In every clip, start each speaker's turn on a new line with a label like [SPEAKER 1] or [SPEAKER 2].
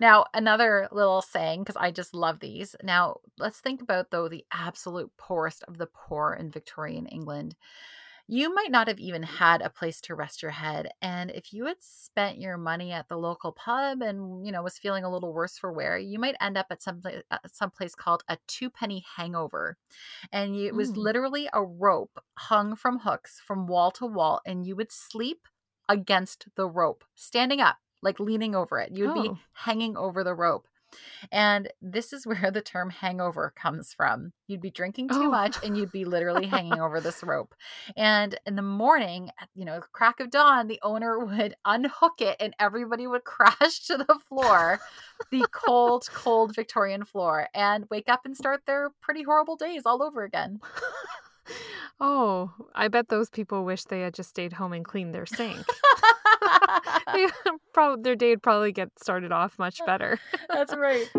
[SPEAKER 1] Now, another little saying, because I just love these. Now, let's think about, though, the absolute poorest of the poor in Victorian England. You might not have even had a place to rest your head. And if you had spent your money at the local pub and, you know, was feeling a little worse for wear, you might end up at some, some place called a two penny hangover. And you, it was
[SPEAKER 2] Mm.
[SPEAKER 1] literally a rope hung from hooks from wall to wall, and you would sleep against the rope, standing up, like leaning over it. You would be
[SPEAKER 2] Oh.
[SPEAKER 1] hanging over the rope. And this is where the term hangover comes from. You'd be drinking too
[SPEAKER 2] Oh.
[SPEAKER 1] much and you'd be literally hanging over this rope. And in the morning, you know, crack of dawn, the owner would unhook it and everybody would crash to the floor, the cold, cold Victorian floor, and wake up and start their pretty horrible days all over again.
[SPEAKER 2] oh, I bet those people wish they had just stayed home and cleaned their sink. They prob- their day would probably get started off much better.
[SPEAKER 1] That's right.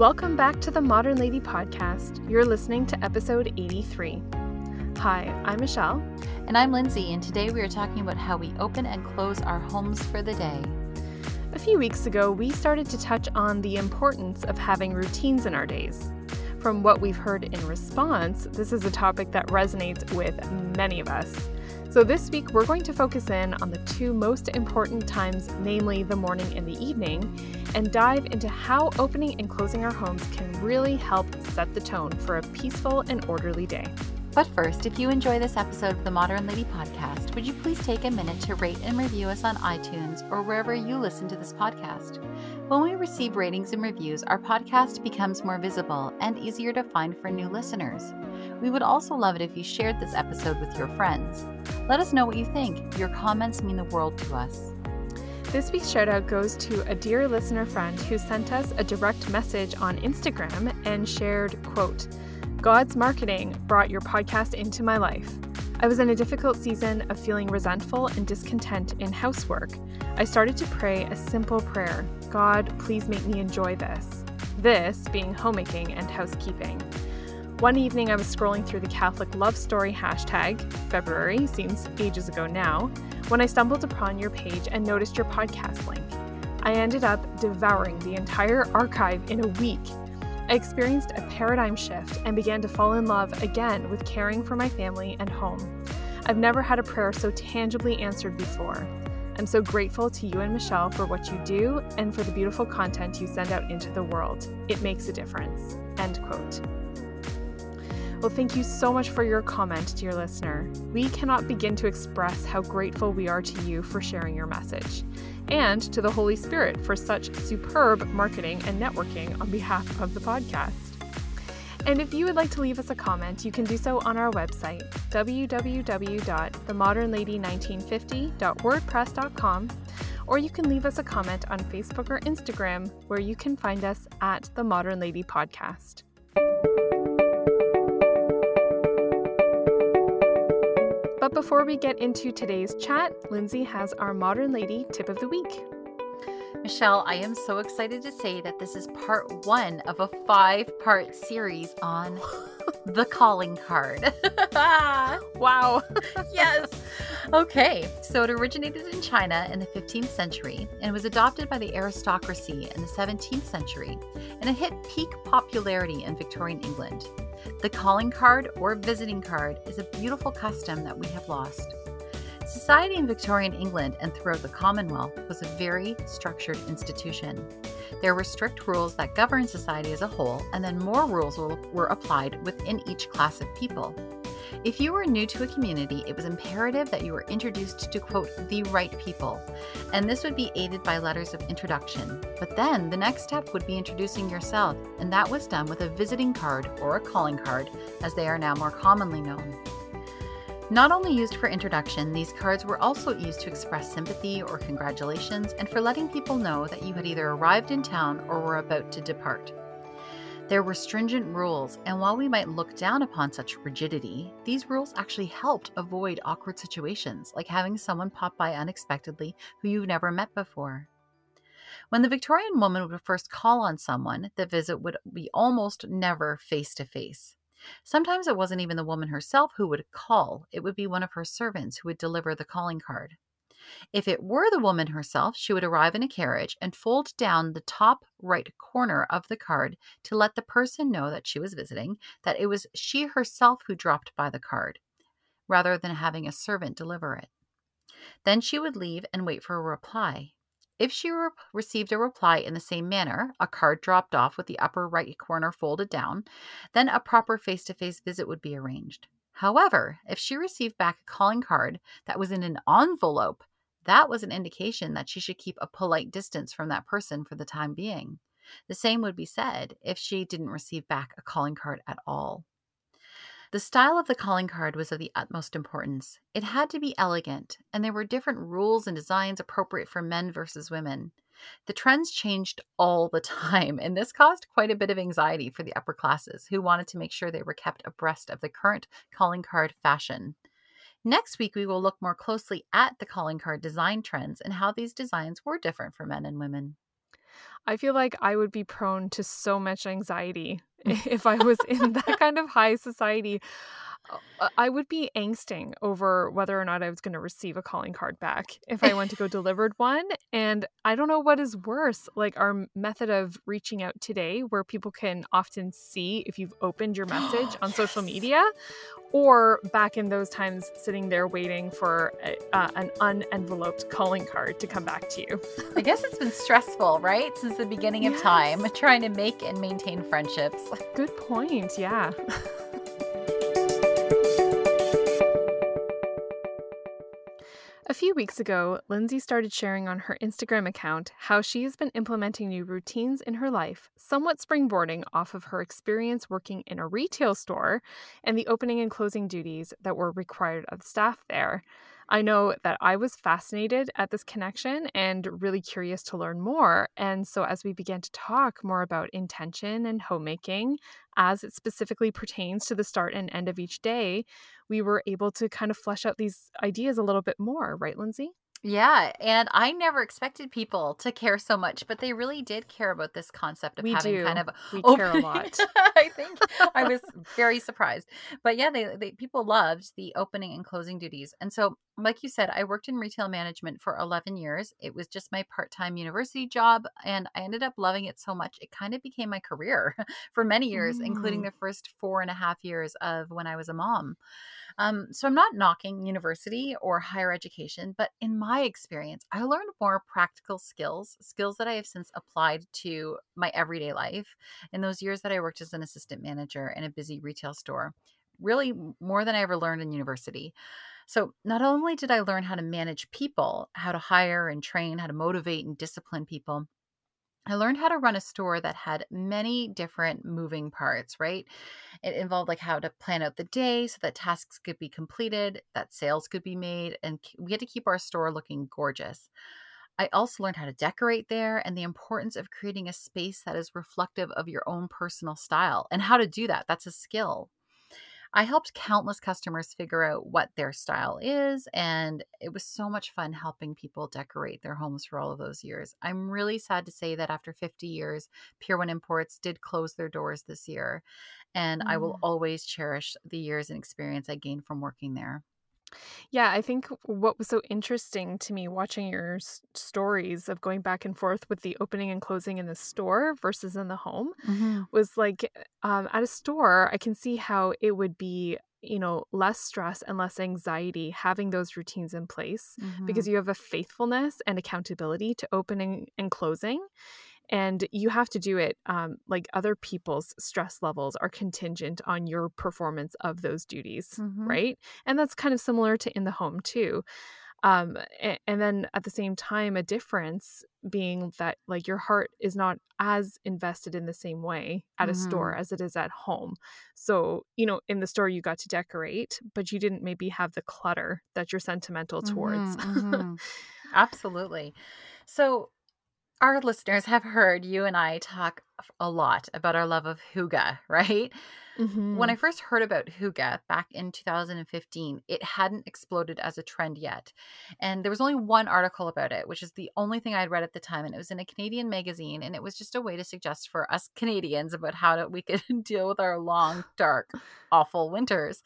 [SPEAKER 2] Welcome back to the Modern Lady Podcast. You're listening to episode 83. Hi, I'm Michelle.
[SPEAKER 1] And I'm Lindsay, and today we are talking about how we open and close our homes for the day.
[SPEAKER 2] A few weeks ago, we started to touch on the importance of having routines in our days. From what we've heard in response, this is a topic that resonates with many of us. So, this week, we're going to focus in on the two most important times, namely the morning and the evening, and dive into how opening and closing our homes can really help set the tone for a peaceful and orderly day.
[SPEAKER 1] But first, if you enjoy this episode of the Modern Lady Podcast, would you please take a minute to rate and review us on iTunes or wherever you listen to this podcast? When we receive ratings and reviews, our podcast becomes more visible and easier to find for new listeners. We would also love it if you shared this episode with your friends. Let us know what you think. Your comments mean the world to us.
[SPEAKER 2] This week's shout out goes to a dear listener friend who sent us a direct message on Instagram and shared, quote, God's marketing brought your podcast into my life. I was in a difficult season of feeling resentful and discontent in housework. I started to pray a simple prayer God, please make me enjoy this. This being homemaking and housekeeping. One evening, I was scrolling through the Catholic Love Story hashtag, February, seems ages ago now, when I stumbled upon your page and noticed your podcast link. I ended up devouring the entire archive in a week. I experienced a paradigm shift and began to fall in love again with caring for my family and home. I've never had a prayer so tangibly answered before. I'm so grateful to you and Michelle for what you do and for the beautiful content you send out into the world. It makes a difference. End quote. Well, thank you so much for your comment, dear listener. We cannot begin to express how grateful we are to you for sharing your message, and to the Holy Spirit for such superb marketing and networking on behalf of the podcast. And if you would like to leave us a comment, you can do so on our website, www.themodernlady1950.wordpress.com, or you can leave us a comment on Facebook or Instagram, where you can find us at The Modern Lady Podcast. But before we get into today's chat, Lindsay has our Modern Lady tip of the week.
[SPEAKER 1] Michelle, I am so excited to say that this is part one of a five part series on the calling card.
[SPEAKER 2] Wow.
[SPEAKER 1] yes. Okay, so it originated in China in the 15th century and was adopted by the aristocracy in the 17th century, and it hit peak popularity in Victorian England. The calling card or visiting card is a beautiful custom that we have lost. Society in Victorian England and throughout the Commonwealth was a very structured institution. There were strict rules that governed society as a whole, and then more rules were, applied within each class of people. If you were new to a community, it was imperative that you were introduced to, quote, the right people. And this would be aided by letters of introduction. But then the next step would be introducing yourself, and that was done with a visiting card or a calling card, as they are now more commonly known. Not only used for introduction, these cards were also used to express sympathy or congratulations and for letting people know that you had either arrived in town or were about to depart. There were stringent rules, and while we might look down upon such rigidity, these rules actually helped avoid awkward situations, like having someone pop by unexpectedly who you've never met before. When the Victorian woman would first call on someone, the visit would be almost never face to face. Sometimes it wasn't even the woman herself who would call, it would be one of her servants who would deliver the calling card. If it were the woman herself, she would arrive in a carriage and fold down the top right corner of the card to let the person know that she was visiting, that it was she herself who dropped by the card, rather than having a servant deliver it. Then she would leave and wait for a reply. If she re- received a reply in the same manner, a card dropped off with the upper right corner folded down, then a proper face to face visit would be arranged. However, if she received back a calling card that was in an envelope, that was an indication that she should keep a polite distance from that person for the time being. The same would be said if she didn't receive back a calling card at all. The style of the calling card was of the utmost importance. It had to be elegant, and there were different rules and designs appropriate for men versus women. The trends changed all the time, and this caused quite a bit of anxiety for the upper classes who wanted to make sure they were kept abreast of the current calling card fashion. Next week, we will look more closely at the calling card design trends and how these designs were different for men and women.
[SPEAKER 2] I feel like I would be prone to so much anxiety if I was in that kind of high society. Uh, I would be angsting over whether or not I was going to receive a calling card back if I went to go delivered one. And I don't know what is worse, like our method of reaching out today, where people can often see if you've opened your message on yes. social media, or back in those times sitting there waiting for a, uh, an unenveloped calling card to come back to you.
[SPEAKER 1] I guess it's been stressful, right? Since the beginning yes. of time, trying to make and maintain friendships.
[SPEAKER 2] Good point. Yeah. A few weeks ago, Lindsay started sharing on her Instagram account how she has been implementing new routines in her life, somewhat springboarding off of her experience working in a retail store and the opening and closing duties that were required of staff there. I know that I was fascinated at this connection and really curious to learn more. And so, as we began to talk more about intention and homemaking, as it specifically pertains to the start and end of each day, we were able to kind of flesh out these ideas a little bit more, right, Lindsay?
[SPEAKER 1] Yeah, and I never expected people to care so much, but they really did care about this concept of
[SPEAKER 2] we
[SPEAKER 1] having
[SPEAKER 2] do.
[SPEAKER 1] kind of
[SPEAKER 2] we open... care a lot.
[SPEAKER 1] I think I was very surprised, but yeah, they, they people loved the opening and closing duties, and so like you said, I worked in retail management for eleven years. It was just my part time university job, and I ended up loving it so much it kind of became my career for many years, mm. including the first four and a half years of when I was a mom. Um, so I'm not knocking university or higher education, but in my experience, I learned more practical skills, skills that I have since applied to my everyday life in those years that I worked as an assistant manager in a busy retail store. Really, more than I ever learned in university. So, not only did I learn how to manage people, how to hire and train, how to motivate and discipline people, I learned how to run a store that had many different moving parts, right? It involved like how to plan out the day so that tasks could be completed, that sales could be made, and we had to keep our store looking gorgeous. I also learned how to decorate there and the importance of creating a space that is reflective of your own personal style and how to do that. That's a skill. I helped countless customers figure out what their style is, and it was so much fun helping people decorate their homes for all of those years. I'm really sad to say that after 50 years, Pier 1 Imports did close their doors this year, and mm. I will mm. always cherish the years and experience I gained from working there.
[SPEAKER 2] Yeah, I think what was so interesting to me watching your s- stories of going back and forth with the opening and closing in the store versus in the home
[SPEAKER 1] mm-hmm.
[SPEAKER 2] was like um, at a store, I can see how it would be you know less stress and less anxiety having those routines in place mm-hmm. because you have a faithfulness and accountability to opening and closing and you have to do it um, like other people's stress levels are contingent on your performance of those duties mm-hmm. right and that's kind of similar to in the home too um, and, and then at the same time a difference being that like your heart is not as invested in the same way at mm-hmm. a store mm-hmm. as it is at home so you know in the store you got to decorate but you didn't maybe have the clutter that you're sentimental towards
[SPEAKER 1] mm-hmm, mm-hmm. absolutely so our listeners have heard you and I talk a lot about our love of hygge, right?
[SPEAKER 2] Mhm.
[SPEAKER 1] When I first heard about Hygge back in 2015, it hadn't exploded as a trend yet. And there was only one article about it, which is the only thing I'd read at the time. And it was in a Canadian magazine. And it was just a way to suggest for us Canadians about how to, we could deal with our long, dark, awful winters.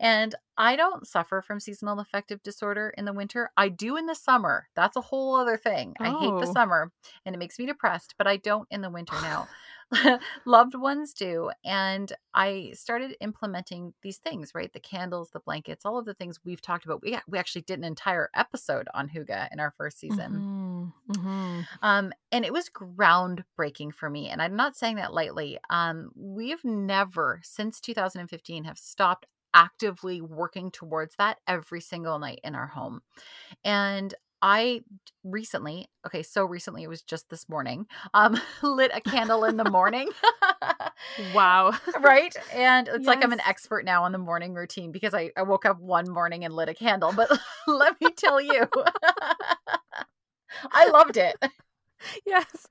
[SPEAKER 1] And I don't suffer from seasonal affective disorder in the winter. I do in the summer. That's a whole other thing. I hate the
[SPEAKER 2] Oh.
[SPEAKER 1] summer and it makes me depressed, but I don't in the winter now. Loved ones do. And I started implementing these things, right? The candles, the blankets, all of the things we've talked about. We, we actually did an entire episode on Hygge in our first season.
[SPEAKER 2] Mhm. Mhm.
[SPEAKER 1] Um, and it was groundbreaking for me. And I'm not saying that lightly. Um, we've never, since 2015, have stopped actively working towards that every single night in our home. And I recently, okay, so recently it was just this morning, um, lit a candle in the morning.
[SPEAKER 2] Wow.
[SPEAKER 1] right? And it's like I'm an expert now on the morning routine because I, I woke up one morning and lit a candle. But let me tell you, I loved it.
[SPEAKER 2] yes.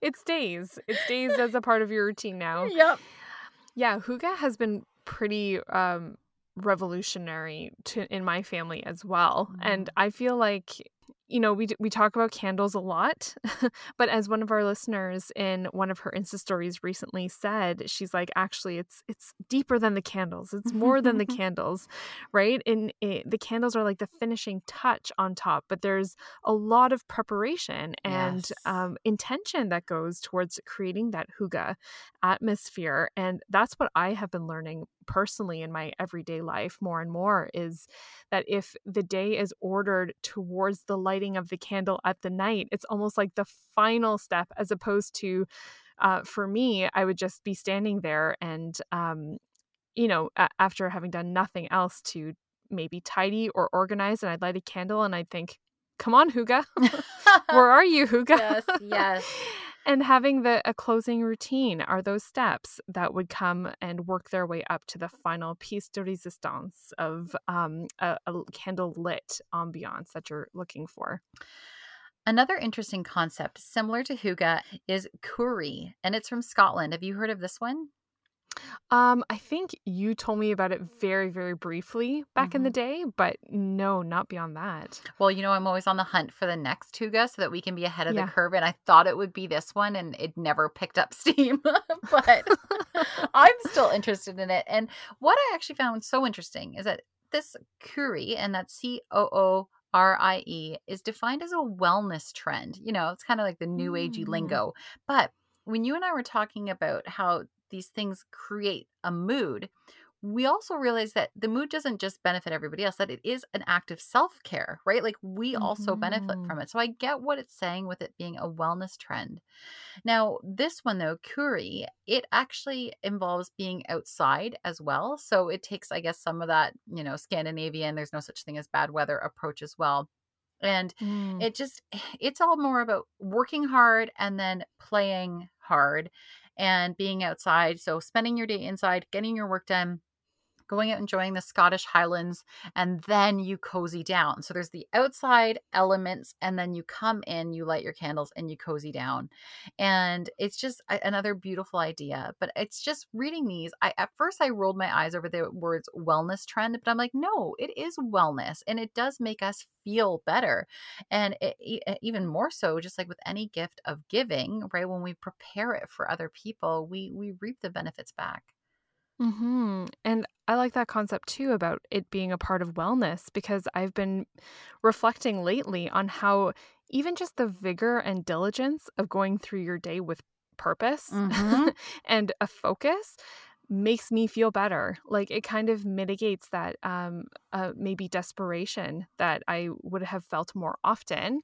[SPEAKER 2] it stays. It stays as a part of your routine now.
[SPEAKER 1] Yep.
[SPEAKER 2] Yeah, Hygge has been pretty um revolutionary to in my family as well. And I feel like you know, we we talk about candles a lot, but as one of our listeners in one of her Insta stories recently said, she's like, actually, it's it's deeper than the candles. It's more than the candles, right? And it, the candles are like the finishing touch on top, but there's a lot of preparation and
[SPEAKER 1] Yes.
[SPEAKER 2] um, intention that goes towards creating that Hygge atmosphere, and that's what I have been learning personally in my everyday life more and more is that if the day is ordered towards the lighting of the candle at the night, it's almost like the final step as opposed to uh, for me, I would just be standing there and, um, you know, a- after having done nothing else to maybe tidy or organize, and I'd light a candle and I'd think, come on, Hygge, where are you, Hygge?
[SPEAKER 1] Yes, yes.
[SPEAKER 2] And having the a closing routine are those steps that would come and work their way up to the final piece de resistance of um, a, a candle lit ambiance that you're looking for.
[SPEAKER 1] Another interesting concept similar to Hygge is Coorie, and it's from Scotland. Have you heard of this one?
[SPEAKER 2] Um, I think you told me about it very, very briefly back in the day, but no, not beyond that.
[SPEAKER 1] Well, you know, I'm always on the hunt for the next Hygge so that we can be ahead of
[SPEAKER 2] Yeah.
[SPEAKER 1] the curve. And I thought it would be this one, and it never picked up steam. but I'm still interested in it. And what I actually found so interesting is that this Coorie, and that's C O O R I E, is defined as a wellness trend. You know, it's kind of like the new agey
[SPEAKER 2] Mm.
[SPEAKER 1] lingo. But when you and I were talking about how these things create a mood, we also realize that the mood doesn't just benefit everybody else, that it is an act of self care, right? Like we also benefit
[SPEAKER 2] Mhm.
[SPEAKER 1] from it. So I get what it's saying with it being a wellness trend. Now, this one though, Coorie, it actually involves being outside as well. So it takes, I guess, some of that, you know, Scandinavian, there's no such thing as bad weather approach as well. And
[SPEAKER 2] Mm.
[SPEAKER 1] it just it's all more about working hard and then playing hard and being outside so spending your day inside getting your work done going out enjoying the scottish highlands and then you cozy down. So there's the outside elements and then you come in you light your candles and you cozy down. And it's just another beautiful idea but it's just reading these i at first i rolled my eyes over the words wellness trend but i'm like no it is wellness and it does make us feel better. And it, e- even more so just like with any gift of giving right when we prepare it for other people we we reap the benefits back
[SPEAKER 2] hmm And I like that concept too about it being a part of wellness because I've been reflecting lately on how even just the vigor and diligence of going through your day with purpose
[SPEAKER 1] Mhm.
[SPEAKER 2] and a focus makes me feel better. Like it kind of mitigates that um, uh, maybe desperation that I would have felt more often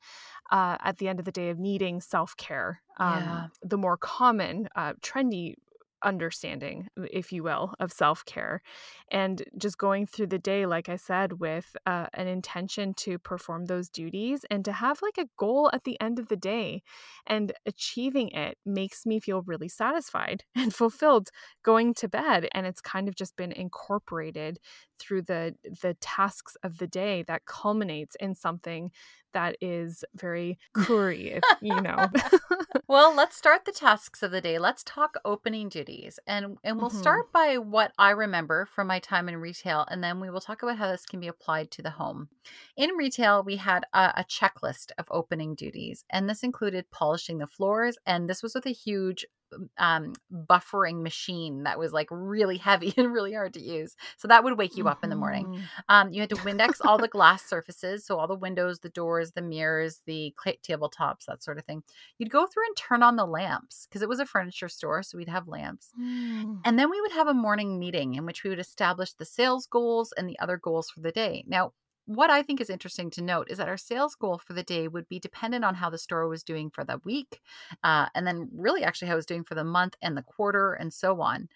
[SPEAKER 2] uh, at the end of the day of needing self care. Um,
[SPEAKER 1] Yeah.
[SPEAKER 2] The more common, uh, trendy understanding, if you will, of self care. And just going through the day, like I said, with uh, an intention to perform those duties and to have like a goal at the end of the day. And achieving it makes me feel really satisfied and fulfilled going to bed. And it's kind of just been incorporated through the the tasks of the day that culminates in something that is very coorie, if you know.
[SPEAKER 1] well, let's start the tasks of the day. Let's talk opening duties. And and we'll mm-hmm. start by what I remember from my time in retail and then we will talk about how this can be applied to the home. In retail, we had a, a checklist of opening duties and this included polishing the floors and this was with a huge um, buffering machine that was like really heavy and really hard to use. So that would wake you up in the morning. Mm-hmm. Um, you had to Windex all the glass surfaces, so all the windows, the doors, the mirrors, the tabletops, that sort of thing. You'd go through and turn on the lamps because it was a furniture store, so we'd have lamps. Mm. And then we would have a morning meeting in which we would establish the sales goals and the other goals for the day. Now, what I think is interesting to note is that our sales goal for the day would be dependent on how the store was doing for the week, uh, and then really actually how it was doing for the month and the quarter and so on.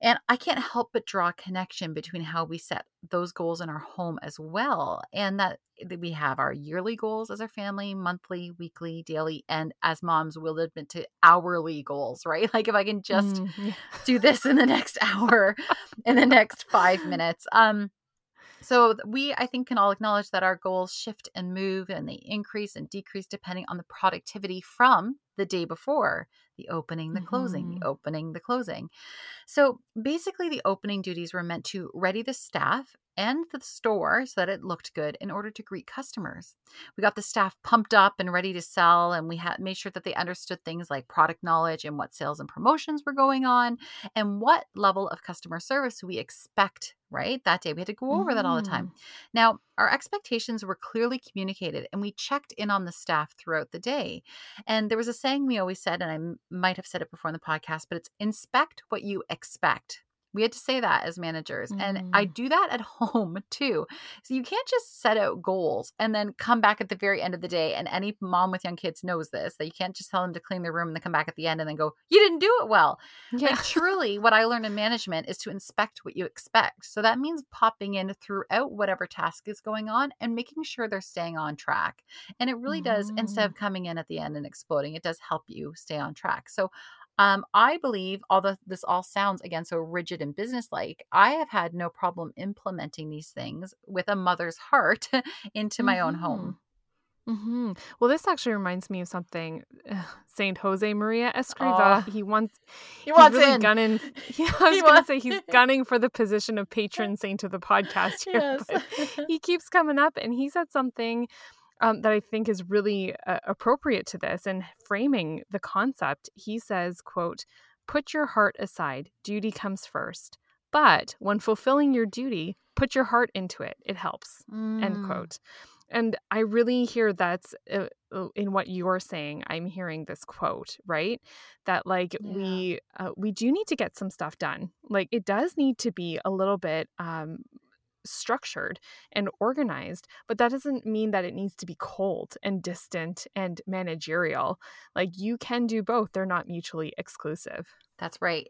[SPEAKER 1] And I can't help but draw a connection between how we set those goals in our home as well, and that we have our yearly goals as our family, monthly, weekly, daily, and as moms, we'll admit to hourly goals, right? Like if I can just mm, do this in the next hour, in the next five minutes. Um, so we, I think, can all acknowledge that our goals shift and move and they increase and decrease depending on the productivity from the day before the opening, the closing, mm-hmm. the opening, the closing. So basically, the opening duties were meant to ready the staff and the store so that it looked good in order to greet customers. We got the staff pumped up and ready to sell, and we had made sure that they understood things like product knowledge and what sales and promotions were going on, and what level of customer service we expect. Right that day, we had to go over mm. that all the time. Mm. Now, our expectations were clearly communicated, and we checked in on the staff throughout the day. And there was a saying we always said, and I might have said it before in the podcast, but it's inspect what you expect. We had to say that as managers. Mm. And I mm. do that at home too. So you can't just set out goals and then come back at the very end of the day. And any mom with young kids knows this that you can't just tell them to clean their room and then come back at the end and then go, You didn't do it well. Yeah. Like, truly, what I learned in management is to inspect what you expect. So that means popping in throughout whatever task is going on and making sure they're staying on track. And it really mm. does, instead of mm. coming in at the end and exploding, it does help you stay on track. So um, I believe, although this all sounds again so rigid and businesslike, I have had no problem implementing these things with a mother's heart into my mm-hmm. own home.
[SPEAKER 2] Mm-hmm. Well, this actually reminds me of something. Saint Jose Maria Escriva. Oh, he wants. He wants really in. gunning. Yeah, I was going to say he's gunning for the position of patron saint of the podcast here. Yes. he keeps coming up, and he said something um, that I think is really uh, appropriate to this and framing the concept. He says, "quote Put your heart aside. Duty comes first. But when fulfilling your duty, put your heart into it. It helps." Mm. End quote. And I really hear that's uh, uh, in what you're saying. I'm hearing this quote, right? That like yeah. we uh, we do need to get some stuff done. Like it does need to be a little bit um, structured and organized, but that doesn't mean that it needs to be cold and distant and managerial. Like you can do both, they're not mutually exclusive.
[SPEAKER 1] That's right.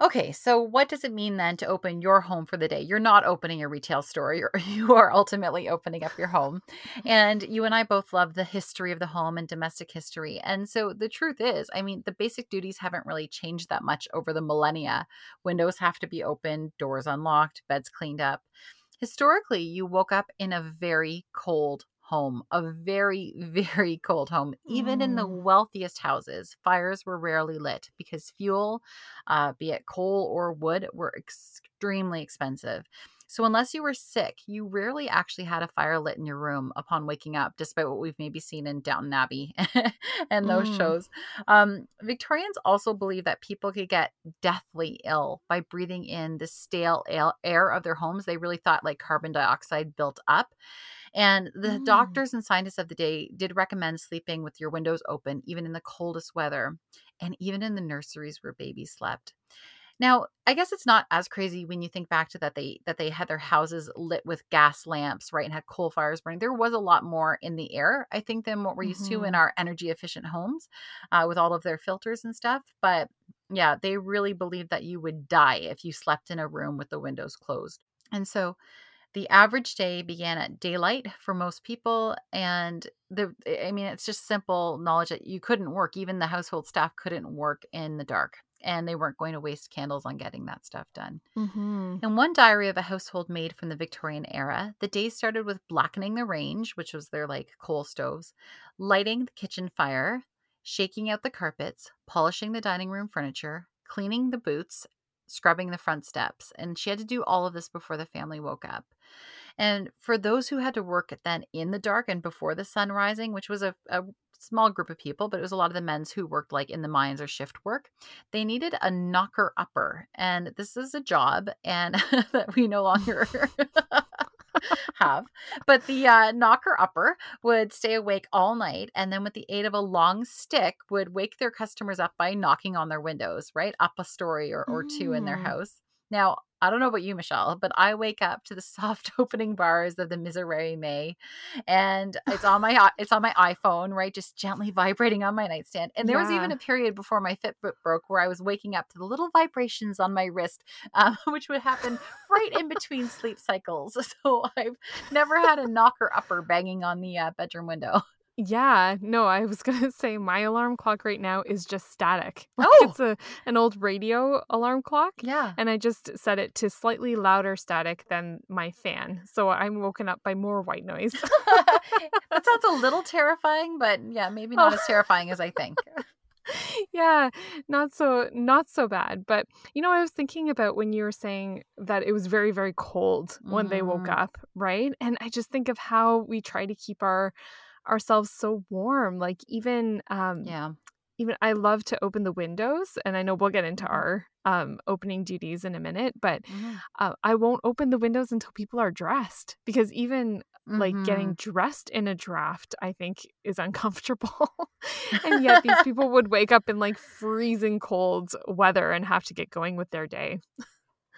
[SPEAKER 1] Okay, so what does it mean then to open your home for the day? You're not opening a retail store. You're, you are ultimately opening up your home. And you and I both love the history of the home and domestic history. And so the truth is, I mean, the basic duties haven't really changed that much over the millennia. Windows have to be opened, doors unlocked, beds cleaned up. Historically, you woke up in a very cold home, a very, very cold home. Even mm. in the mm. wealthiest houses, fires were rarely lit because fuel, uh, be it coal or wood, were extremely expensive. So, unless you were sick, you rarely actually had a fire lit in your room upon waking up, despite what we've maybe seen in Downton Abbey and those mm. shows. Um, Victorians also believed that people could get deathly ill by breathing in the stale air of their homes. They really thought like carbon dioxide built up. And the mm. doctors and scientists of the day did recommend sleeping with your windows open, even in the coldest weather, and even in the nurseries where babies slept. Now, I guess it's not as crazy when you think back to that they that they had their houses lit with gas lamps, right, and had coal fires burning. There was a lot more in the air, I think, than what we're used mm-hmm. to in mm-hmm. our energy efficient homes, uh, with all of their filters and stuff. But yeah, they really believed that you would die if you slept in a room with the windows closed. And so the average day began at daylight for most people and the i mean it's just simple knowledge that you couldn't work even the household staff couldn't work in the dark and they weren't going to waste candles on getting that stuff done.
[SPEAKER 2] Mm-hmm.
[SPEAKER 1] In one diary of a household maid from the Victorian era, the day started with blackening the range, which was their like coal stoves, lighting the kitchen fire, shaking out the carpets, polishing the dining room furniture, cleaning the boots, scrubbing the front steps. And she had to do all of this before the family woke up. And for those who had to work then in the dark and before the sun rising, which was a, a small group of people, but it was a lot of the men's who worked like in the mines or shift work. They needed a knocker upper. And this is a job and that we no longer have. But the uh, knocker upper would stay awake all night and then with the aid of a long stick would wake their customers up by knocking on their windows, right? Up a story or, or two in their
[SPEAKER 2] Mm.
[SPEAKER 1] house. Now, I don't know about you, Michelle, but I wake up to the soft opening bars of the Miserere Mei, and it's on my it's on my iPhone, right, just gently vibrating on my nightstand. And there was even a period before my Fitbit broke where I was waking up to the little vibrations on my wrist, um, which would happen right in between sleep cycles. So I've never had a knocker upper banging on the uh, bedroom window.
[SPEAKER 2] Yeah, no, I was gonna say my alarm clock right now is just static. Like,
[SPEAKER 1] Oh!
[SPEAKER 2] it's a an old radio alarm clock,
[SPEAKER 1] Yeah.
[SPEAKER 2] and I just set it to slightly louder static than my fan, so I'm woken up by more white noise.
[SPEAKER 1] that sounds a little terrifying, but yeah, maybe not
[SPEAKER 2] Oh.
[SPEAKER 1] as terrifying as I think.
[SPEAKER 2] yeah, not so not so bad. But you know, I was thinking about when you were saying that it was very very cold when they woke
[SPEAKER 1] Mhm.
[SPEAKER 2] up, right? And I just think of how we try to keep our ourselves so warm. Like even um
[SPEAKER 1] Yeah.
[SPEAKER 2] even I love to open the windows, and I know we'll get into
[SPEAKER 1] Mhm.
[SPEAKER 2] our um, opening duties in a minute, but
[SPEAKER 1] Mhm.
[SPEAKER 2] uh, I won't open the windows until people are dressed because even like getting
[SPEAKER 1] Mhm.
[SPEAKER 2] dressed in a draft, I think is uncomfortable. and yet these people would wake up in like freezing cold weather and have to get going with their day.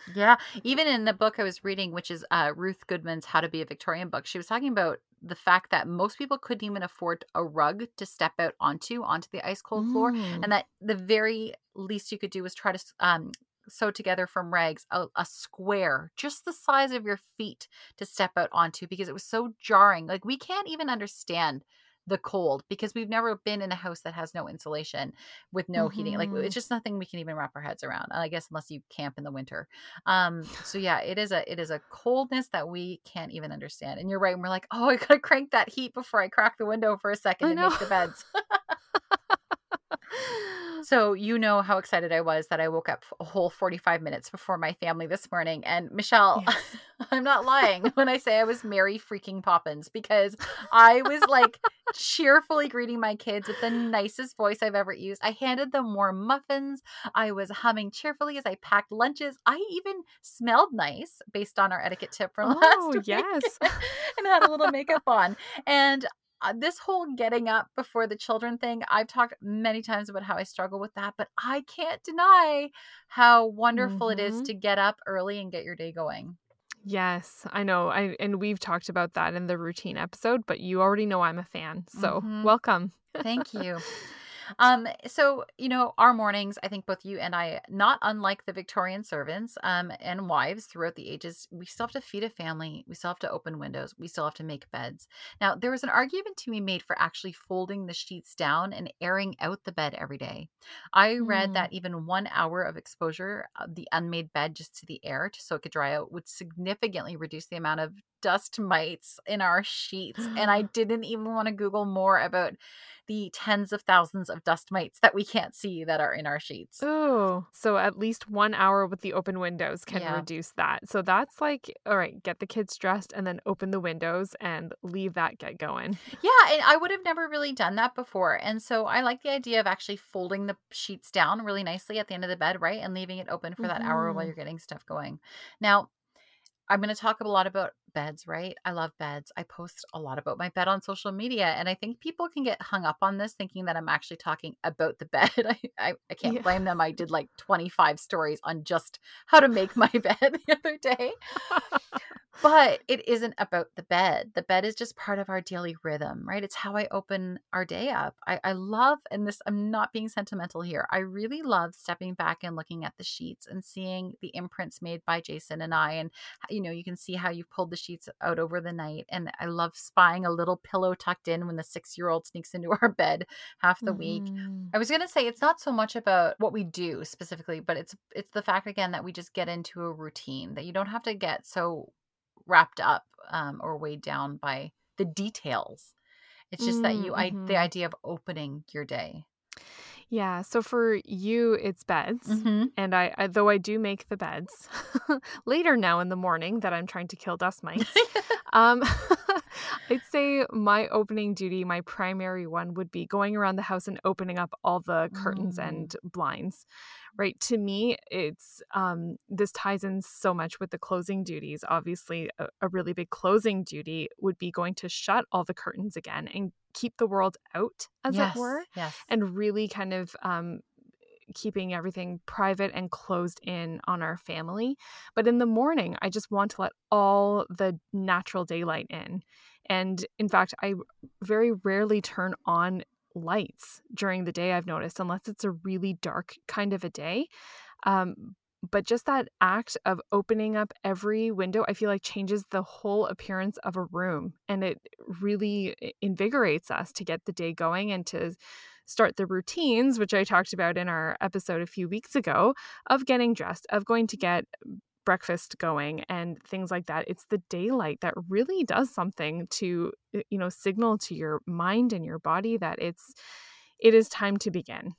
[SPEAKER 1] Yeah, even in the book I was reading, which is uh, Ruth Goodman's How to Be a Victorian book, she was talking about the fact that most people couldn't even afford a rug to step out onto onto the ice cold floor,
[SPEAKER 2] Mm.
[SPEAKER 1] and that the very least you could do was try to um, sew together from rags a, a square just the size of your feet to step out onto because it was so jarring. Like we can't even understand the cold because we've never been in a house that has no insulation with no heating. Like it's just nothing we can even wrap our heads around. I guess unless you camp in the winter. Um, so yeah, it is a it is a coldness that we can't even understand. And you're right. And we're like, oh, I gotta crank that heat before I crack the window for a second
[SPEAKER 2] I
[SPEAKER 1] and
[SPEAKER 2] know.
[SPEAKER 1] make the beds. So you know how excited I was that I woke up a whole 45 minutes before my family this morning. And Michelle,
[SPEAKER 2] Yes.
[SPEAKER 1] I'm not lying when I say I was Mary freaking Poppins because I was like cheerfully greeting my kids with the nicest voice I've ever used. I handed them warm muffins. I was humming cheerfully as I packed lunches. I even smelled nice based on our etiquette tip from last
[SPEAKER 2] Oh,
[SPEAKER 1] week.
[SPEAKER 2] yes.
[SPEAKER 1] and had a little makeup on. And uh, this whole getting up before the children thing, I've talked many times about how I struggle with that, but I can't deny how wonderful it is
[SPEAKER 2] Mhm.
[SPEAKER 1] to get up early and get your day going.
[SPEAKER 2] Yes, I know. I and we've talked about that in the routine episode, but you already know I'm a fan. So,
[SPEAKER 1] Mhm.
[SPEAKER 2] welcome.
[SPEAKER 1] Thank you. Um, so you know, our mornings, I think both you and I, not unlike the Victorian servants um and wives throughout the ages, we still have to feed a family, we still have to open windows, we still have to make beds. Now, there was an argument to be made for actually folding the sheets down and airing out the bed every day. I read
[SPEAKER 2] Mm.
[SPEAKER 1] that even one hour of exposure of the unmade bed just to the air, to so it could dry out, would significantly reduce the amount of dust mites in our sheets. And I didn't even want to Google more about the tens of thousands of dust mites that we can't see that are in our sheets.
[SPEAKER 2] Oh, so at least one hour with the open windows can
[SPEAKER 1] Yeah.
[SPEAKER 2] reduce that. So that's like, all right, get the kids dressed and then open the windows and leave that get going.
[SPEAKER 1] Yeah, and I would have never really done that before. And so I like the idea of actually folding the sheets down really nicely at the end of the bed, right? And leaving it open for that hour while
[SPEAKER 2] Mhm.
[SPEAKER 1] you're getting stuff going. Now, I'm going to talk a lot about beds, right? I love beds. I post a lot about my bed on social media, and I think people can get hung up on this thinking that I'm actually talking about the bed. I, I, I can't
[SPEAKER 2] Yeah.
[SPEAKER 1] blame them. I did like 25 stories on just how to make my bed the other day. but it isn't about the bed. The bed is just part of our daily rhythm, right? It's how I open our day up. I, I love, and this, I'm not being sentimental here. I really love stepping back and looking at the sheets and seeing the imprints made by Jason and I. And, you know, you can see how you pulled the sheets out over the night. And I love spying a little pillow tucked in when the six year old sneaks into our bed half the mm-hmm. week. I was going to say it's not so much about what we do specifically, but it's, it's the fact again that we just get into a routine that you don't have to get so wrapped up um, or weighed down by the details. It's just mm, that you, mm-hmm. I, the idea of opening your day.
[SPEAKER 2] Yeah. So for you, it's beds, mm-hmm. and I, I, though I do make the beds later now in the morning that I'm trying to kill dust mites. um, I'd say my opening duty, my primary one, would be going around the house and opening up all the curtains mm. and blinds. Right. To me, it's um, this ties in so much with the closing duties. Obviously, a, a really big closing duty would be going to shut all the curtains again and keep the world out, as yes, it were,
[SPEAKER 1] yes.
[SPEAKER 2] and really kind of um, keeping everything private and closed in on our family. But in the morning, I just want to let all the natural daylight in. And in fact, I very rarely turn on lights during the day, I've noticed, unless it's a really dark kind of a day. Um, but just that act of opening up every window i feel like changes the whole appearance of a room and it really invigorates us to get the day going and to start the routines which i talked about in our episode a few weeks ago of getting dressed of going to get breakfast going and things like that it's the daylight that really does something to eh, you know signal to your mind and your body that it's it is time to begin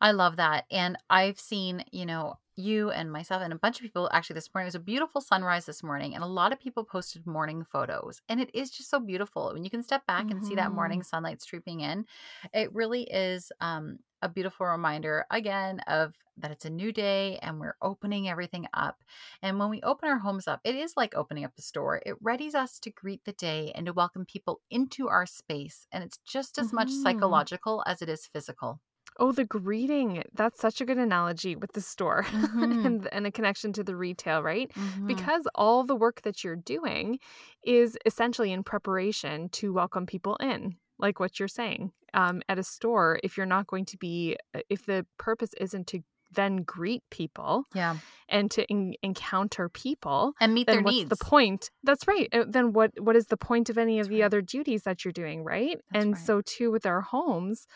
[SPEAKER 1] I love that. And I've seen, you know, you and myself and a bunch of people actually this morning. It was a beautiful sunrise this morning, and a lot of people posted morning photos. And it is just so beautiful when you can step back mm-hmm. and see that morning mm-hmm. sunlight streaming in. It really is um, a beautiful reminder again of that it's a new day and we're opening everything up. And when we open our homes up, it is like opening up a store. It readies us to greet the day and to welcome people into our space. And it's just as mm-hmm. much psychological as it is physical.
[SPEAKER 2] Oh, the greeting. That's such a good analogy with the store mm-hmm. and, and a connection to the retail, right? Mm-hmm. Because all the work that you're doing is essentially in preparation to welcome people in, like what you're saying. Um, at a store, if you're not going to be, uh, if the purpose isn't to then greet people
[SPEAKER 1] yeah
[SPEAKER 2] and to encounter people
[SPEAKER 1] and meet
[SPEAKER 2] their
[SPEAKER 1] what's
[SPEAKER 2] needs the point that's right uh, then what what is the point of any of that's the right. other duties that you're doing right that's and right. so too with our homes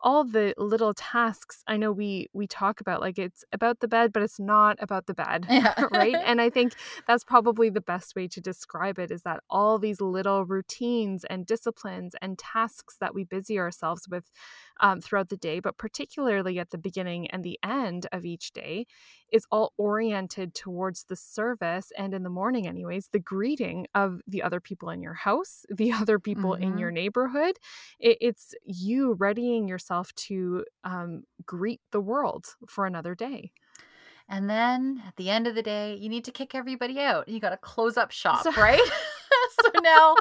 [SPEAKER 2] all the little tasks i know we we talk about like it's about the bed but it's not about the bed yeah. right and i think that's probably the best way to describe it is that all these little routines and disciplines and tasks that we busy ourselves with um, throughout the day but particularly at the beginning and the end of each day is all oriented towards the service and in the morning anyways the greeting of the other people in your house the other people mm-hmm. in your neighborhood. It, it's you readying yourself to um, greet the world for another day.
[SPEAKER 1] And then at the end of the day you need to kick everybody out. You got to close up shop so- right? So now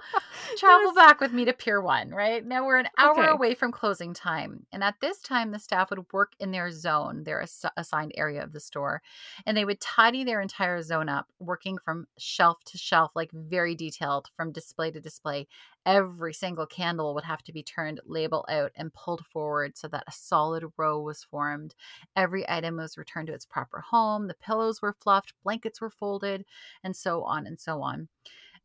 [SPEAKER 1] travel back with me to Pier 1, right? Now we're an hour okay. away from closing time. And at this time, the staff would work in their zone, their ass- assigned area of the store, and they would tidy their entire zone up, working from shelf to shelf, like very detailed, from display to display. Every single candle would have to be turned label out and pulled forward so that a solid row was formed. Every item was returned to its proper home. The pillows were fluffed, blankets were folded, and so on and so on.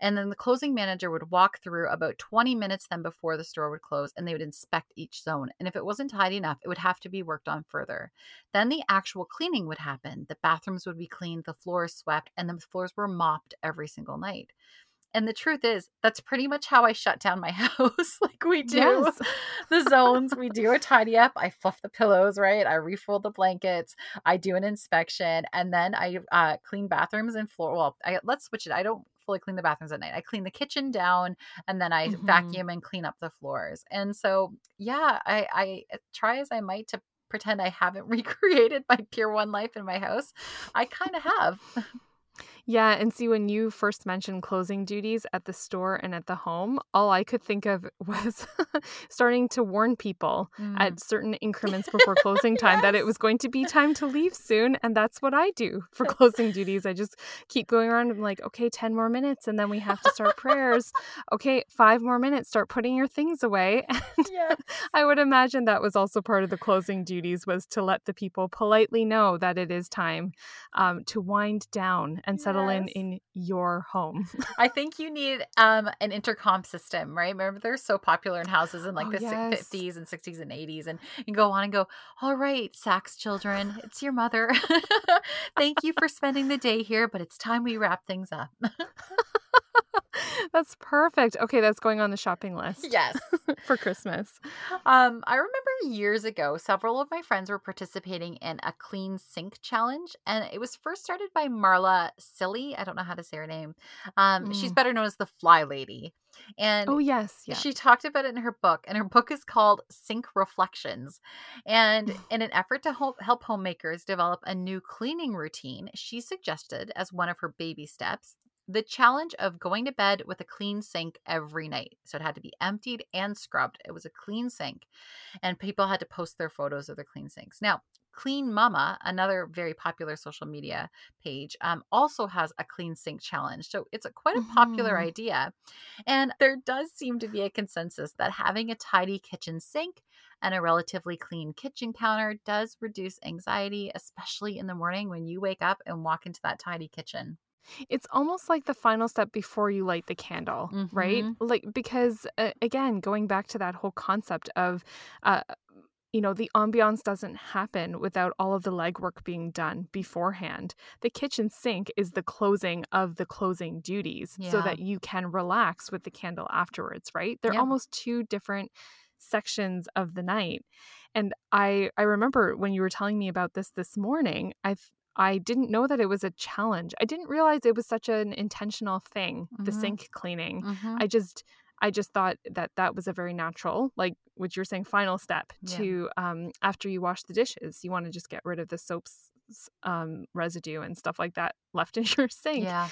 [SPEAKER 1] And then the closing manager would walk through about 20 minutes then before the store would close and they would inspect each zone. And if it wasn't tidy enough, it would have to be worked on further. Then the actual cleaning would happen. The bathrooms would be cleaned, the floors swept, and the floors were mopped every single night. And the truth is, that's pretty much how I shut down my house. like we do yes. the zones, we do a tidy up. I fluff the pillows, right? I refold the blankets. I do an inspection, and then I uh, clean bathrooms and floor. Well, I, let's switch it. I don't fully clean the bathrooms at night. I clean the kitchen down and then I mm-hmm. vacuum and clean up the floors. And so, yeah, I, I uh, try as I might to pretend I haven't recreated my Pier 1 life in my house. I kind of have.
[SPEAKER 2] Yeah, and see, when you first mentioned closing duties at the store and at the home, all I could think of was starting to warn people
[SPEAKER 1] Mm.
[SPEAKER 2] at certain increments before closing time that it was going to be time to leave soon. And that's what I do for closing duties. I just keep going around and like, okay, 10 more minutes, and then we have to start prayers. Okay, five more minutes, start putting your things away. And
[SPEAKER 1] Yes.
[SPEAKER 2] I would imagine that was also part of the closing duties was to let the people politely know that it is time um, to wind down and settle in
[SPEAKER 1] Yes.
[SPEAKER 2] in your home.
[SPEAKER 1] I think you need um an intercom system, right? Remember they're so popular in houses in like
[SPEAKER 2] Oh,
[SPEAKER 1] the
[SPEAKER 2] yes.
[SPEAKER 1] 50s and 60s and 80s and you go on and go, "All right, Sachs children, it's your mother. Thank you for spending the day here, but it's time we wrap things up."
[SPEAKER 2] that's perfect. Okay, that's going on the shopping list
[SPEAKER 1] yes.
[SPEAKER 2] for Christmas.
[SPEAKER 1] Um, I remember years ago, several of my friends were participating in a clean sink challenge, and it was first started by Marla Cilley. I don't know how to say her name. Um, she's
[SPEAKER 2] Mm.
[SPEAKER 1] better known as the Fly Lady, and
[SPEAKER 2] Oh, yes. Yeah.
[SPEAKER 1] she talked about it in her book, and her book is called Sink Reflections. And in an effort to help, help homemakers develop a new cleaning routine, she suggested as one of her baby steps the challenge of going to bed with a clean sink every night. So it had to be emptied and scrubbed. It was a clean sink, and people had to post their photos of their clean sinks. Now, Clean Mama, another very popular social media page, um, also has a clean sink challenge. So it's a, quite a popular
[SPEAKER 2] Mhm.
[SPEAKER 1] idea. And there does seem to be a consensus that having a tidy kitchen sink and a relatively clean kitchen counter does reduce anxiety, especially in the morning when you wake up and walk into that tidy kitchen.
[SPEAKER 2] It's almost like the final step before you light the candle, right?
[SPEAKER 1] Mhm.
[SPEAKER 2] Like, because uh, again, going back to that whole concept of, uh, you know, the ambiance doesn't happen without all of the legwork being done beforehand. The kitchen sink is the closing of the closing duties so that you can relax with the candle afterwards, right? They're
[SPEAKER 1] Yep.
[SPEAKER 2] almost two different sections of the night. And I I remember when you were telling me about this this morning, I I didn't know that it was a challenge. I didn't realize it was such an intentional thing, the
[SPEAKER 1] Mhm.
[SPEAKER 2] sink cleaning.
[SPEAKER 1] Mhm.
[SPEAKER 2] I just I just thought that that was a very natural, like what you're saying, final step
[SPEAKER 1] Yeah.
[SPEAKER 2] to um, after you wash the dishes, you want to just get rid of the soap's um, residue and stuff like that left in your sink.
[SPEAKER 1] Yeah.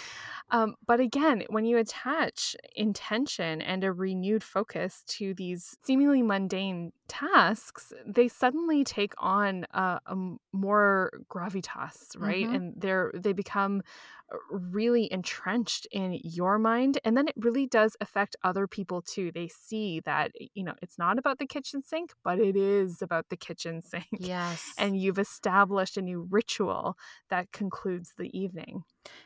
[SPEAKER 2] Um, but again, when you attach intention and a renewed focus to these seemingly mundane tasks, they suddenly take on a, a more gravitas, right?
[SPEAKER 1] Mhm.
[SPEAKER 2] And they're they become uh, really entrenched in your mind, and then it really does affect other people too. They see that you know it's not about the kitchen sink, but it is about the kitchen sink,
[SPEAKER 1] Yes.
[SPEAKER 2] and you've established a new ritual that concludes the evening.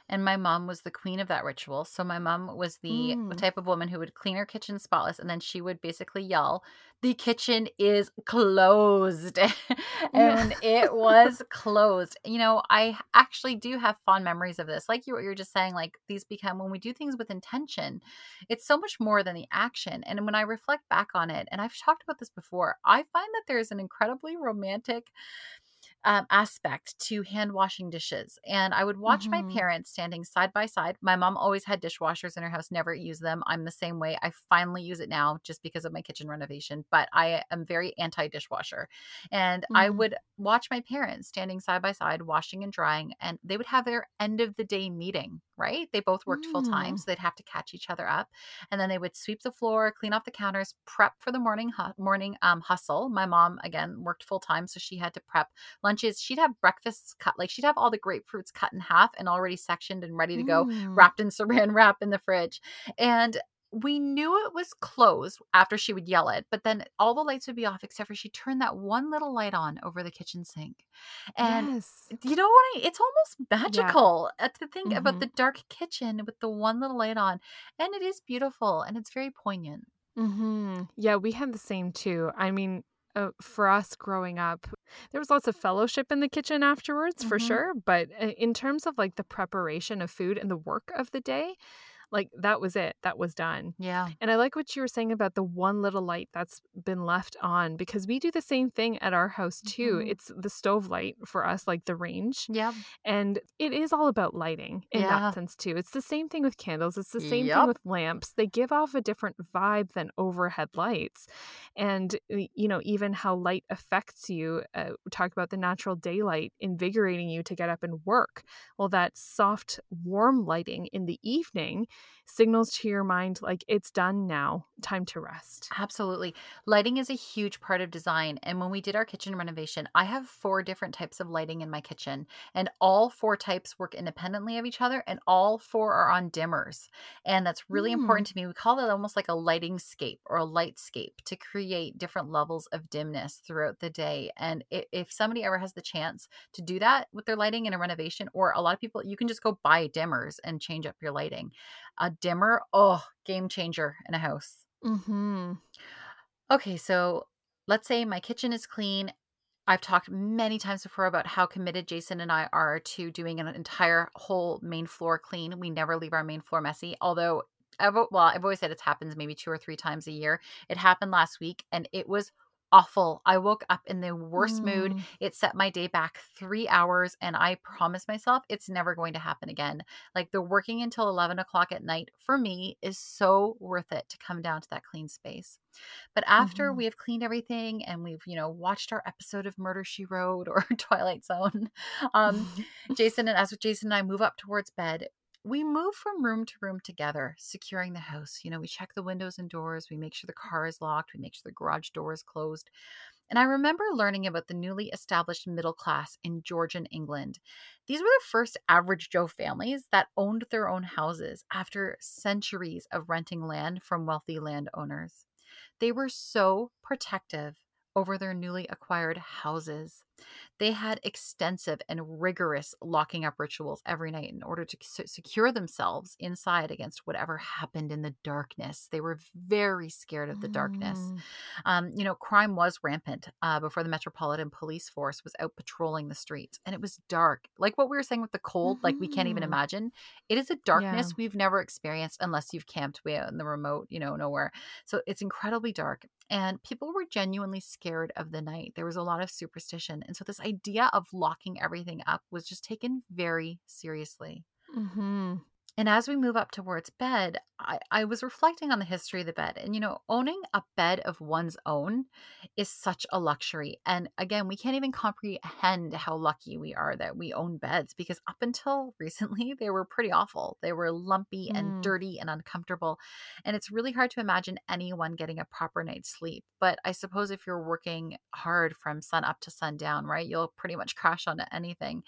[SPEAKER 1] And my mom was the queen of that ritual. So my mom was the
[SPEAKER 2] Mm.
[SPEAKER 1] type of woman who would clean her kitchen spotless and then she would basically yell, "The kitchen is closed." and it was closed. You know, I actually do have fond memories of this. Like you what you're just saying like these become when we do things with intention, it's so much more than the action. And when I reflect back on it, and I've talked about this before, I find that there's an incredibly romantic um, aspect to hand washing dishes. And I would watch my
[SPEAKER 2] Mhm.
[SPEAKER 1] parents standing side by side. My mom always had dishwashers in her house, never used them. I'm the same way. I finally use it now just because of my kitchen renovation, but I am very anti dishwasher. And I
[SPEAKER 2] Mhm.
[SPEAKER 1] would watch my parents standing side by side, washing and drying, and they would have their end of the day meeting, right? They both worked full time,
[SPEAKER 2] Mm.
[SPEAKER 1] so they'd have to catch each other up. And then they would sweep the floor, clean off the counters, prep for the morning hu- morning um, hustle. My mom again worked full time, so she had to prep lunches. She'd have breakfasts cut, like she'd have all the grapefruits cut in half and already sectioned and ready to go,
[SPEAKER 2] Mm.
[SPEAKER 1] wrapped in saran wrap in the fridge. And we knew it was closed after she would yell it, but then all the lights would be off except for she turned that one little light on over the kitchen sink. And
[SPEAKER 2] yes.
[SPEAKER 1] you know what? I, it's almost magical uh, to think about
[SPEAKER 2] Mhm.
[SPEAKER 1] the dark kitchen with the one little light on. And it is beautiful and it's very poignant.
[SPEAKER 2] hmm Yeah, we had the same too. I mean, uh, for us growing up, there was lots of fellowship in the kitchen afterwards, for
[SPEAKER 1] Mhm.
[SPEAKER 2] sure. But uh, in terms of like the preparation of food and the work of the day, like that was it that was done
[SPEAKER 1] Yeah.
[SPEAKER 2] and i like what you were saying about the one little light that's been left on because we do the same thing at our house too
[SPEAKER 1] Mhm.
[SPEAKER 2] it's the stove light for us like the range
[SPEAKER 1] Yeah.
[SPEAKER 2] and it is all about lighting in
[SPEAKER 1] Yeah.
[SPEAKER 2] that sense too it's the same thing with candles it's the same
[SPEAKER 1] Yup.
[SPEAKER 2] thing with lamps they give off a different vibe than overhead lights and you know even how light affects you uh, talk about the natural daylight invigorating you to get up and work well that soft warm lighting in the evening signals to your mind like it's done now time to rest
[SPEAKER 1] Absolutely. Lighting is a huge part of design. And when we did our kitchen renovation, I have four different types of lighting in my kitchen, and all four types work independently of each other, and all four are on dimmers. And that's really
[SPEAKER 2] Mm.
[SPEAKER 1] important to me. We call it almost like a lighting scape or a lightscape to create different levels of dimness throughout the day. And if somebody ever has the chance to do that with their lighting in a renovation, or a lot of people, you can just go buy dimmers and change up your lighting. A dimmer, oh, game changer in a house.
[SPEAKER 2] mm-hmm.
[SPEAKER 1] Okay, so let's say my kitchen is clean. I've talked many times before about how committed Jason and I are to doing an entire whole main floor clean. We never leave our main floor messy. Although, I've, well, I've always said it happens maybe two or three times a year. It happened last week and it was awful. I woke up in the worst mood.
[SPEAKER 2] Mm.
[SPEAKER 1] It set my day back three hours, and I promised myself it's never going to happen again. Like the working until 11 o'clock at night for me is so worth it to come down to that clean space. But after
[SPEAKER 2] Mhm.
[SPEAKER 1] we have cleaned everything and we've, you know, watched our episode of Murder She Wrote or Twilight Zone, um, Jason and as with Jason and I move up towards bed, we move from room to room together, securing the house. You know, we check the windows and doors, we make sure the car is locked, we make sure the garage door is closed. And I remember learning about the newly established middle class in Georgian England. These were the first average Joe families that owned their own houses after centuries of renting land from wealthy landowners. They were so protective over their newly acquired houses. They had extensive and rigorous locking up rituals every night in order to secure themselves inside against whatever happened in the darkness. They were very scared of the darkness.
[SPEAKER 2] Mm.
[SPEAKER 1] Um, you know, crime was rampant uh, before the Metropolitan Police Force was out patrolling the streets, and it was dark. Like what we were saying with the cold, like we can't even
[SPEAKER 2] Mhm.
[SPEAKER 1] imagine. It is a darkness we've never experienced unless you've camped way out in the remote, you know, nowhere. So it's incredibly dark, and people were genuinely scared of the night. There was a lot of superstition, and so this idea of locking everything up was just taken very seriously.
[SPEAKER 2] Mhm.
[SPEAKER 1] And as we move up towards bed, I, I was reflecting on the history of the bed. And, you know, owning a bed of one's own is such a luxury. And again, we can't even comprehend how lucky we are that we own beds because up until recently, they were pretty awful. They were lumpy
[SPEAKER 2] Mm.
[SPEAKER 1] and dirty and uncomfortable. And it's really hard to imagine anyone getting a proper night's sleep. But I suppose if you're working hard from sun up to sundown, right, you'll pretty much crash onto anything.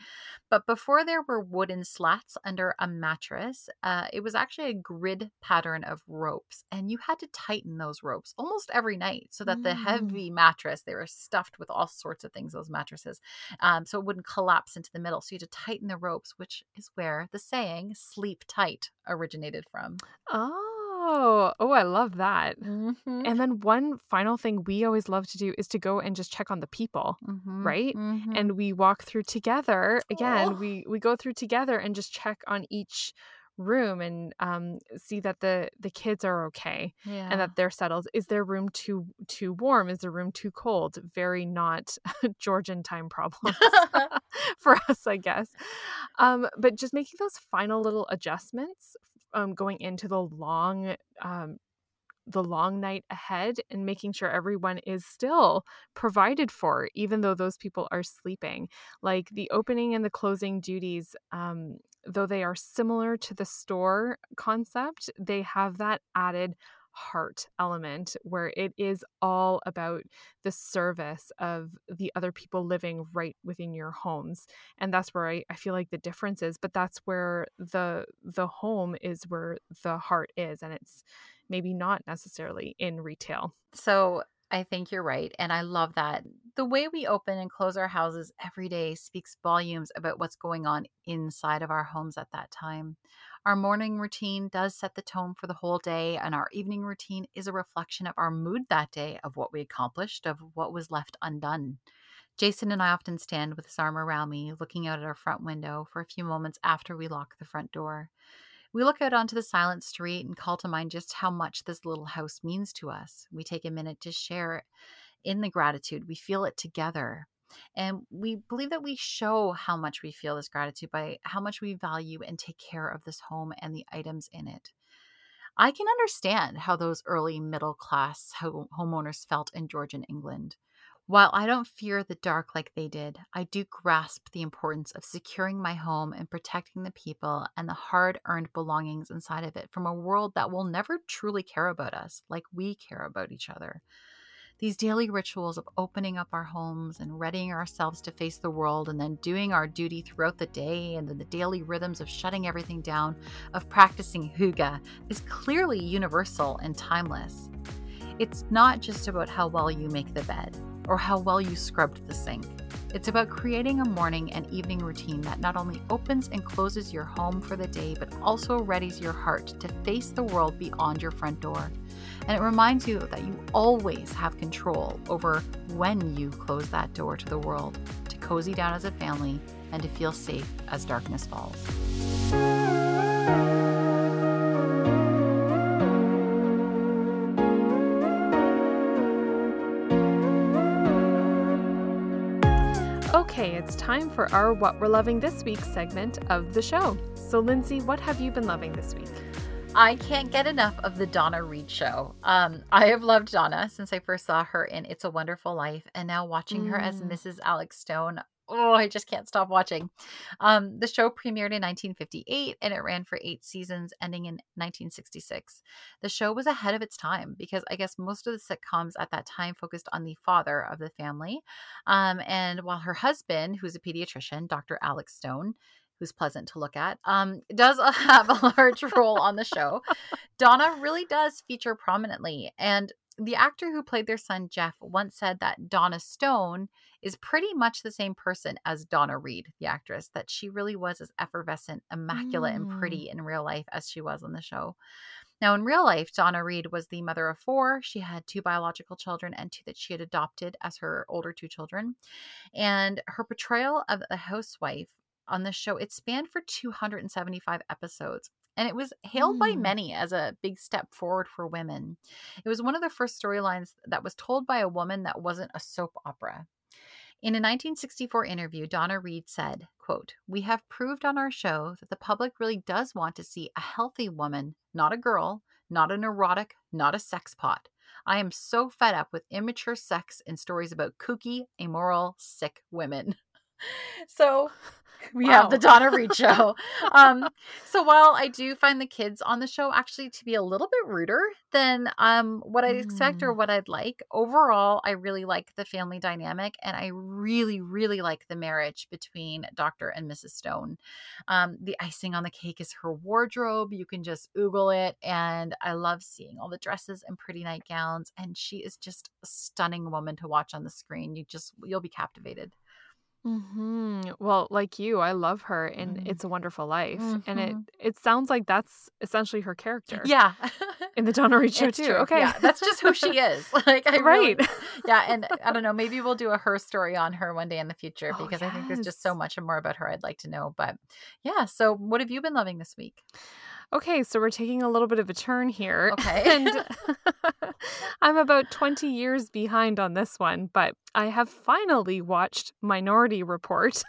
[SPEAKER 1] But before there were wooden slats under a mattress, uh, it was actually a grid pattern of ropes, and you had to tighten those ropes almost every night so that the
[SPEAKER 2] Mm.
[SPEAKER 1] heavy mattress they were stuffed with all sorts of things. Those mattresses, um, so it wouldn't collapse into the middle. So you had to tighten the ropes, which is where the saying "sleep tight" originated from.
[SPEAKER 2] Oh, oh, I love that.
[SPEAKER 1] Mm-hmm.
[SPEAKER 2] And then one final thing we always love to do is to go and just check on the people,
[SPEAKER 1] Mm-hmm.
[SPEAKER 2] right?
[SPEAKER 1] Mm-hmm.
[SPEAKER 2] And we walk through together. Again,
[SPEAKER 1] Oh.
[SPEAKER 2] we we go through together and just check on each room and um see that the the kids are okay
[SPEAKER 1] yeah.
[SPEAKER 2] and that they're settled. Is their room too too warm? Is their room too cold? Very not Georgian time problems for us, I guess. Um, but just making those final little adjustments um, going into the long um, the long night ahead and making sure everyone is still provided for even though those people are sleeping. Like the opening and the closing duties um, though they are similar to the store concept they have that added heart element where it is all about the service of the other people living right within your homes and that's where I, I feel like the difference is but that's where the the home is where the heart is and it's maybe not necessarily in retail
[SPEAKER 1] So I think you're right. And I love that. The way we open and close our houses every day speaks volumes about what's going on inside of our homes at that time. Our morning routine does set the tone for the whole day, and our evening routine is a reflection of our mood that day, of what we accomplished, of what was left undone. Jason and I often stand with his arm around me, looking out at our front window for a few moments after we lock the front door. We look out onto the silent street and call to mind just how much this little house means to us. We take a minute to share in the gratitude. We feel it together. And we believe that we show how much we feel this gratitude by how much we value and take care of this home and the items in it. I can understand how those early middle class homeowners felt in Georgian England. While I don't fear the dark like they did, I do grasp the importance of securing my home and protecting the people and the hard earned belongings inside of it from a world that will never truly care about us like we care about each other. These daily rituals of opening up our homes and readying ourselves to face the world and then doing our duty throughout the day and then the daily rhythms of shutting everything down, of practicing hygge, is clearly universal and timeless. It's not just about how well you make the bed or how well you scrubbed the sink. It's about creating a morning and evening routine that not only opens and closes your home for the day, but also readies your heart to face the world beyond your front door. And it reminds you that you always have control over when you close that door to the world, to cozy down as a family, and to feel safe as darkness falls.
[SPEAKER 2] Okay, it's time for our What We're Loving This Week segment of the show. So, Lindsay, what have you been loving this week?
[SPEAKER 1] I can't get enough of the Donna Reed show. Um, I have loved Donna since I first saw her in It's a Wonderful Life, and now watching mm. her as Mrs. Mm. Alex Stone. Oh, I just can't stop watching. Um, the show premiered in 1958 and it ran for eight seasons, ending in 1966. The show was ahead of its time because I guess most of the sitcoms at that time focused on the father of the family. Um, and while her husband, who's a pediatrician, Dr. Alex Stone, who's pleasant to look at, um, does have a large role on the show. Donna really does feature prominently. And the actor who played their son, Jeff, once said that Donna Stone is pretty much the same person as Donna Reed, the actress, that she really was as effervescent, immaculate, mm. and pretty in real life as she was on the show. Now, in real life, Donna Reed was the mother of four. She had two biological children and two that she had adopted as her older two children. And her portrayal of the housewife on the show. It spanned for 275 episodes. And it was hailed mm. by many as a big step forward for women. It was one of the first storylines that was told by a woman that wasn't a soap opera. In a 1964 interview, Donna Reed said, quote, We have proved on our show that the public really does want to see a healthy woman, not a girl, not a neurotic, not a sex pot. I am so fed up with immature sex and stories about kooky, immoral, sick women. so we wow. have the Donna Reed show. um, so while I do find the kids on the show actually to be a little bit ruder than um, what I'd mm. expect or mm. what I'd like, overall, I really like the family dynamic and I really, really like the marriage between Dr. and Mrs. Stone. Um, the icing on the cake is her wardrobe. You can just oogle it. And I love seeing all the dresses and pretty nightgowns. And she is just a stunning woman to watch on the screen. You just, you'll be captivated.
[SPEAKER 2] Hmm Well, like you, I love her in Mm. It's a Wonderful Life, and it hmm it sounds like that's essentially her character
[SPEAKER 1] Yeah.
[SPEAKER 2] in the Donna Reed show
[SPEAKER 1] It's
[SPEAKER 2] too.
[SPEAKER 1] true.
[SPEAKER 2] Okay,
[SPEAKER 1] Yeah, that's just who she is. Like I really
[SPEAKER 2] right.
[SPEAKER 1] yeah, and I don't know, maybe we'll do a her story on her one day in the future
[SPEAKER 2] Oh
[SPEAKER 1] because I think there's just so
[SPEAKER 2] yes.
[SPEAKER 1] much more about her I'd like to know. But yeah, so what have you been loving this week?
[SPEAKER 2] Okay, so we're taking a little bit of a turn here,
[SPEAKER 1] Okay.
[SPEAKER 2] and I'm about 20 years behind on this one, but I have finally watched Minority Report.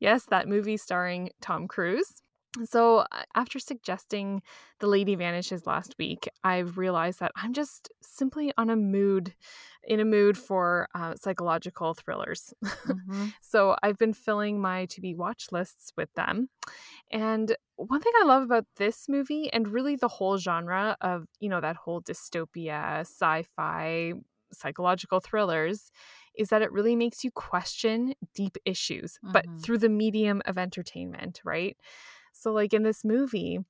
[SPEAKER 2] yes, that movie starring Tom Cruise. So, after suggesting The Lady Vanishes last week, I've realized that I'm just simply on a mood, in a mood for uh, psychological thrillers.
[SPEAKER 1] hmm
[SPEAKER 2] so, I've been filling my to be watch lists with them. And one thing I love about this movie and really the whole genre of, you know, that whole dystopia, sci fi, psychological thrillers is that it really makes you question deep issues, but
[SPEAKER 1] hmm
[SPEAKER 2] through the medium of entertainment, right? So, like in this movie,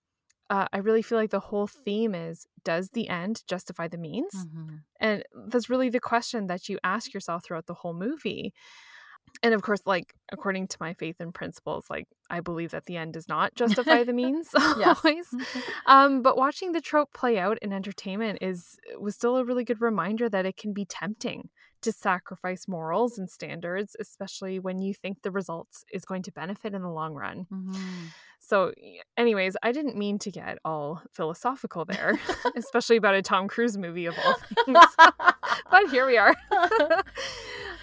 [SPEAKER 2] uh, I really feel like the whole theme is does the end justify the means?
[SPEAKER 1] hmm
[SPEAKER 2] And that's really the question that you ask yourself throughout the whole movie. And of course, like according to my faith and principles, like I believe that the end does not justify the means always. Um, but watching the trope play out in entertainment is was still a really good reminder that it can be tempting to sacrifice morals and standards, especially when you think the results is going to benefit in the long run.
[SPEAKER 1] hmm
[SPEAKER 2] So, anyways, I didn't mean to get all philosophical there, especially about a Tom Cruise movie of all things. but here we are.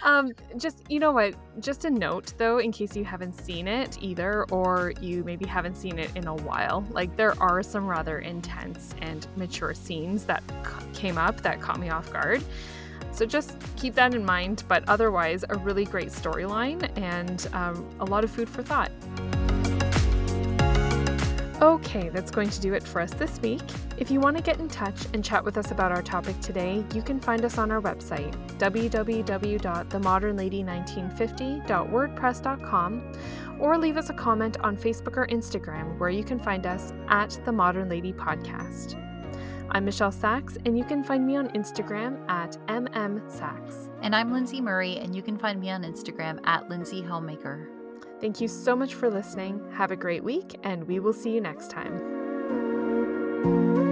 [SPEAKER 2] um, just, you know what? Just a note though, in case you haven't seen it either, or you maybe haven't seen it in a while, like there are some rather intense and mature scenes that came up that caught me off guard. So just keep that in mind, but otherwise, a really great storyline and um, a lot of food for thought. Okay, that's going to do it for us this week. If you want to get in touch and chat with us about our topic today, you can find us on our website, www.themodernlady1950.wordpress.com, or leave us a comment on Facebook or Instagram, where you can find us at The Modern Lady Podcast. I'm Michelle Sachs, and you can find me on Instagram at MMSachs.
[SPEAKER 1] And I'm Lindsay Murray, and you can find me on Instagram at Lindsay Homemaker.
[SPEAKER 2] Thank you so much for listening. Have a great week, and we will see you next time.